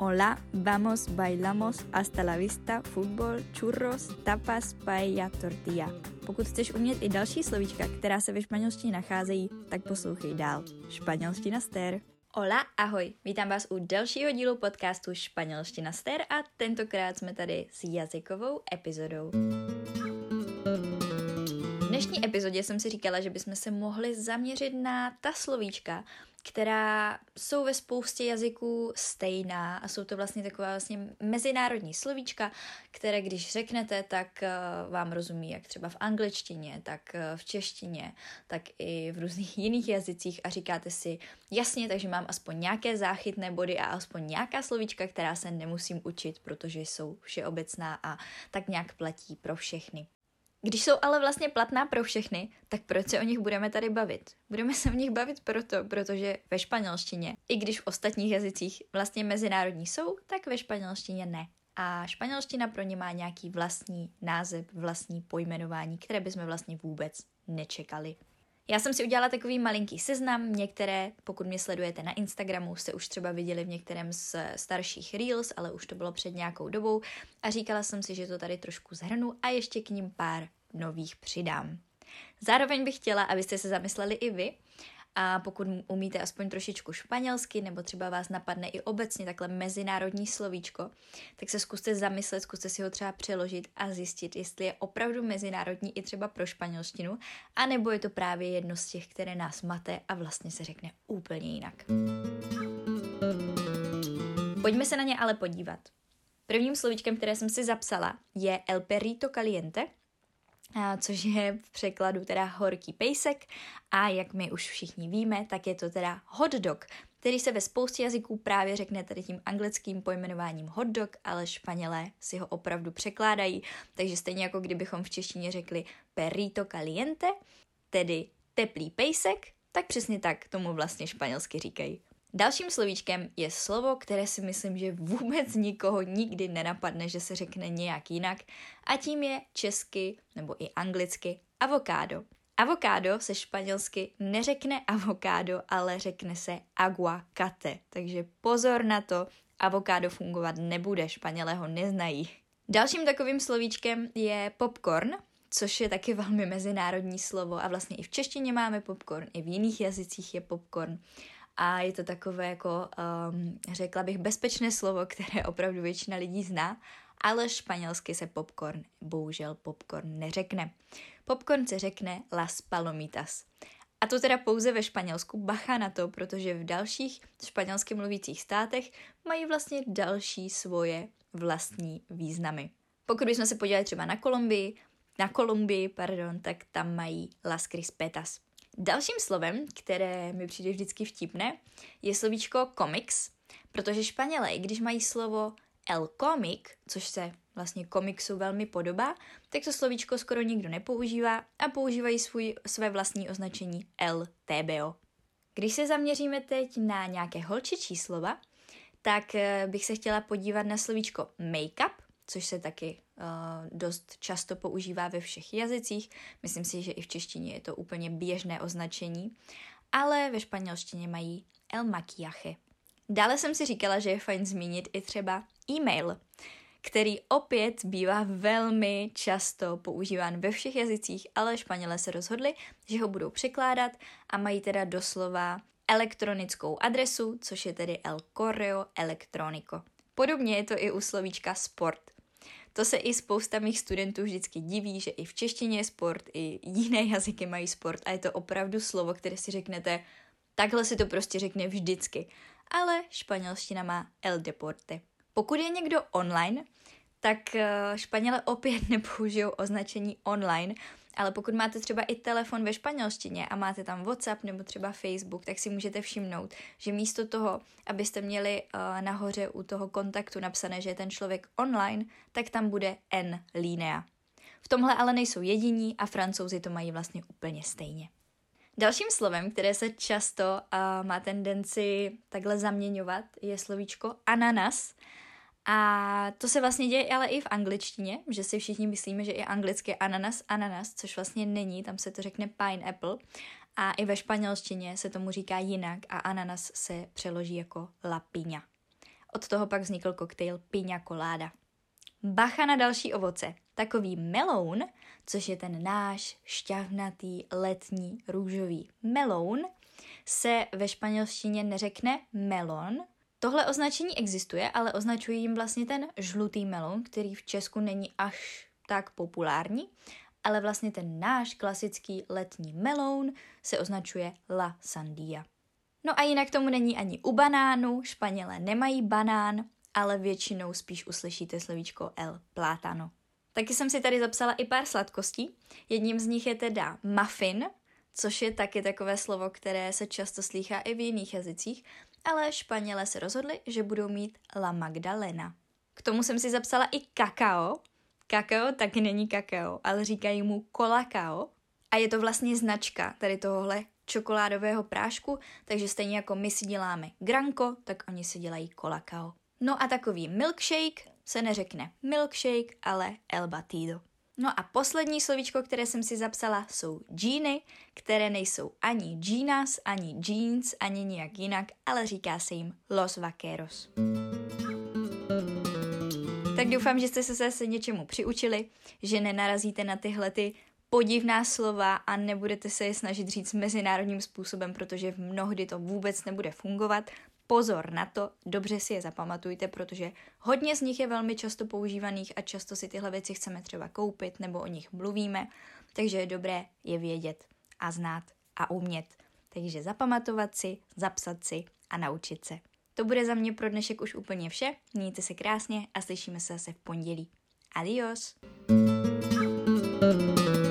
Hola, vamos, bailamos, hasta la vista, fútbol, churros, tapas, paella, tortilla. Pokud chceš umět i další slovíčka, která se ve španělštině nacházejí, tak poslouchej dál. Španělština stér. Hola, ahoj, vítám vás u dalšího dílu podcastu Španělština stér a tentokrát jsme tady s jazykovou epizodou. Dnešní epizodě jsem si říkala, že bychom se mohli zaměřit na ta slovíčka, která jsou ve spoustě jazyků stejná a jsou to vlastně taková vlastně mezinárodní slovíčka, které když řeknete, tak uh, vám rozumí jak třeba v angličtině, tak uh, v češtině, tak i v různých jiných jazycích a říkáte si jasně, takže mám aspoň nějaké záchytné body a aspoň nějaká slovíčka, která se nemusím učit, protože jsou všeobecná a tak nějak platí pro všechny. Když jsou ale vlastně platná pro všechny, tak proč se o nich budeme tady bavit? Budeme se o nich bavit proto, protože ve španělštině, i když v ostatních jazycích vlastně mezinárodní jsou, tak ve španělštině ne. A španělština pro ně má nějaký vlastní název, vlastní pojmenování, které bychom vlastně vůbec nečekali. Já jsem si udělala takový malinký seznam, některé, pokud mě sledujete na Instagramu, jste už třeba viděli v některém z starších Reels, ale už to bylo před nějakou dobou a říkala jsem si, že to tady trošku zhrnu a ještě k ním pár nových přidám. Zároveň bych chtěla, abyste se zamysleli i vy, a pokud umíte aspoň trošičku španělsky, nebo třeba vás napadne i obecně takhle mezinárodní slovíčko, tak se zkuste zamyslet, zkuste si ho třeba přeložit a zjistit, jestli je opravdu mezinárodní i třeba pro španělštinu, anebo je to právě jedno z těch, které nás mate a vlastně se řekne úplně jinak. Pojďme se na ně ale podívat. Prvním slovíčkem, které jsem si zapsala, je el perrito caliente – což je v překladu teda horký pejsek a jak my už všichni víme, tak je to teda hot dog, který se ve spoustě jazyků právě řekne tady tím anglickým pojmenováním hot dog, ale Španělé si ho opravdu překládají, takže stejně jako kdybychom v češtině řekli perrito caliente, tedy teplý pejsek, tak přesně tak tomu vlastně španělsky říkají. Dalším slovíčkem je slovo, které si myslím, že vůbec nikoho nikdy nenapadne, že se řekne nějak jinak a tím je česky nebo i anglicky avokádo. Avokádo se španělsky neřekne avokádo, ale řekne se aguacate. Takže pozor na to, avokádo fungovat nebude, španělé ho neznají. Dalším takovým slovíčkem je popcorn, což je taky velmi mezinárodní slovo a vlastně i v češtině máme popcorn, i v jiných jazycích je popcorn a je to takové jako, um, řekla bych, bezpečné slovo, které opravdu většina lidí zná, ale španělsky se popcorn, bohužel popcorn neřekne. Popcorn se řekne las palomitas. A to teda pouze ve Španělsku, bacha na to, protože v dalších španělsky mluvících státech mají vlastně další svoje vlastní významy. Pokud bychom se podívali třeba na Kolumbii, na Kolumbii, pardon, tak tam mají las crispetas. Dalším slovem, které mi přijde vždycky vtipné, je slovíčko comics, protože Španělé, když mají slovo el comic, což se vlastně komiksu velmi podobá, tak to slovíčko skoro nikdo nepoužívá a používají svůj, své vlastní označení el TBO. Když se zaměříme teď na nějaké holčičí slova, tak eh, bych se chtěla podívat na slovíčko make-up, což se taky dost často používá ve všech jazycích. Myslím si, že i v češtině je to úplně běžné označení, ale ve španělštině mají el maquillaje. Dále jsem si říkala, že je fajn zmínit i třeba e-mail, který opět bývá velmi často používán ve všech jazycích, ale Španělé se rozhodli, že ho budou překládat a mají teda doslova elektronickou adresu, což je tedy el correo electrónico. Podobně je to i u slovíčka sport. To se i spousta mých studentů vždycky diví, že i v češtině je sport, i jiné jazyky mají sport a je to opravdu slovo, které si řeknete, takhle si to prostě řekne vždycky. Ale španělština má el deporte. Pokud je někdo online, tak eh, Španěle opět nepoužijou označení online, ale pokud máte třeba i telefon ve španělštině a máte tam WhatsApp nebo třeba Facebook, tak si můžete všimnout, že místo toho, abyste měli uh, nahoře u toho kontaktu napsané, že je ten člověk online, tak tam bude N linea. V tomhle ale nejsou jediní a francouzi to mají vlastně úplně stejně. Dalším slovem, které se často uh, má tendenci takhle zaměňovat, je slovíčko ananas. A to se vlastně děje ale i v angličtině, že si všichni myslíme, že i anglicky ananas, ananas, což vlastně není, tam se to řekne pineapple. A i ve španělštině se tomu říká jinak a ananas se přeloží jako lapiňa. Od toho pak vznikl koktejl Pina Colada. Bacha na další ovoce. Takový meloun, což je ten náš šťavnatý letní růžový meloun, se ve španělštině neřekne melon. Tohle označení existuje, ale označují jim vlastně ten žlutý melon, který v Česku není až tak populární, ale vlastně ten náš klasický letní meloun se označuje la sandia. No a jinak tomu není ani u banánu, Španělé nemají banán, ale většinou spíš uslyšíte slovíčko el plátano. Taky jsem si tady zapsala i pár sladkostí. Jedním z nich je teda muffin, což je taky takové slovo, které se často slýchá i v jiných jazycích, ale Španělé se rozhodli, že budou mít la Magdalena. K tomu jsem si zapsala i kakao. Kakao taky není kakao, ale říkají mu kolakao. A je to vlastně značka tady tohohle čokoládového prášku, takže stejně jako my si děláme granko, tak oni si dělají kolakao. No a takový milkshake se neřekne milkshake, ale el batido. No a poslední slovíčko, které jsem si zapsala, jsou džíny, které nejsou ani jeans, ani jeans, ani nijak jinak, ale říká se jim los vaqueros. Tak doufám, že jste se zase něčemu přiučili, že nenarazíte na tyhle ty podivná slova a nebudete se je snažit říct mezinárodním způsobem, protože mnohdy to vůbec nebude fungovat. Pozor na to, dobře si je zapamatujte, protože hodně z nich je velmi často používaných a často si tyhle věci chceme třeba koupit nebo o nich mluvíme, takže je dobré je vědět a znát a umět. Takže zapamatovat si, zapsat si a naučit se. To bude za mě pro dnešek už úplně vše. Mějte se krásně a slyšíme se zase v pondělí. Adios! thank you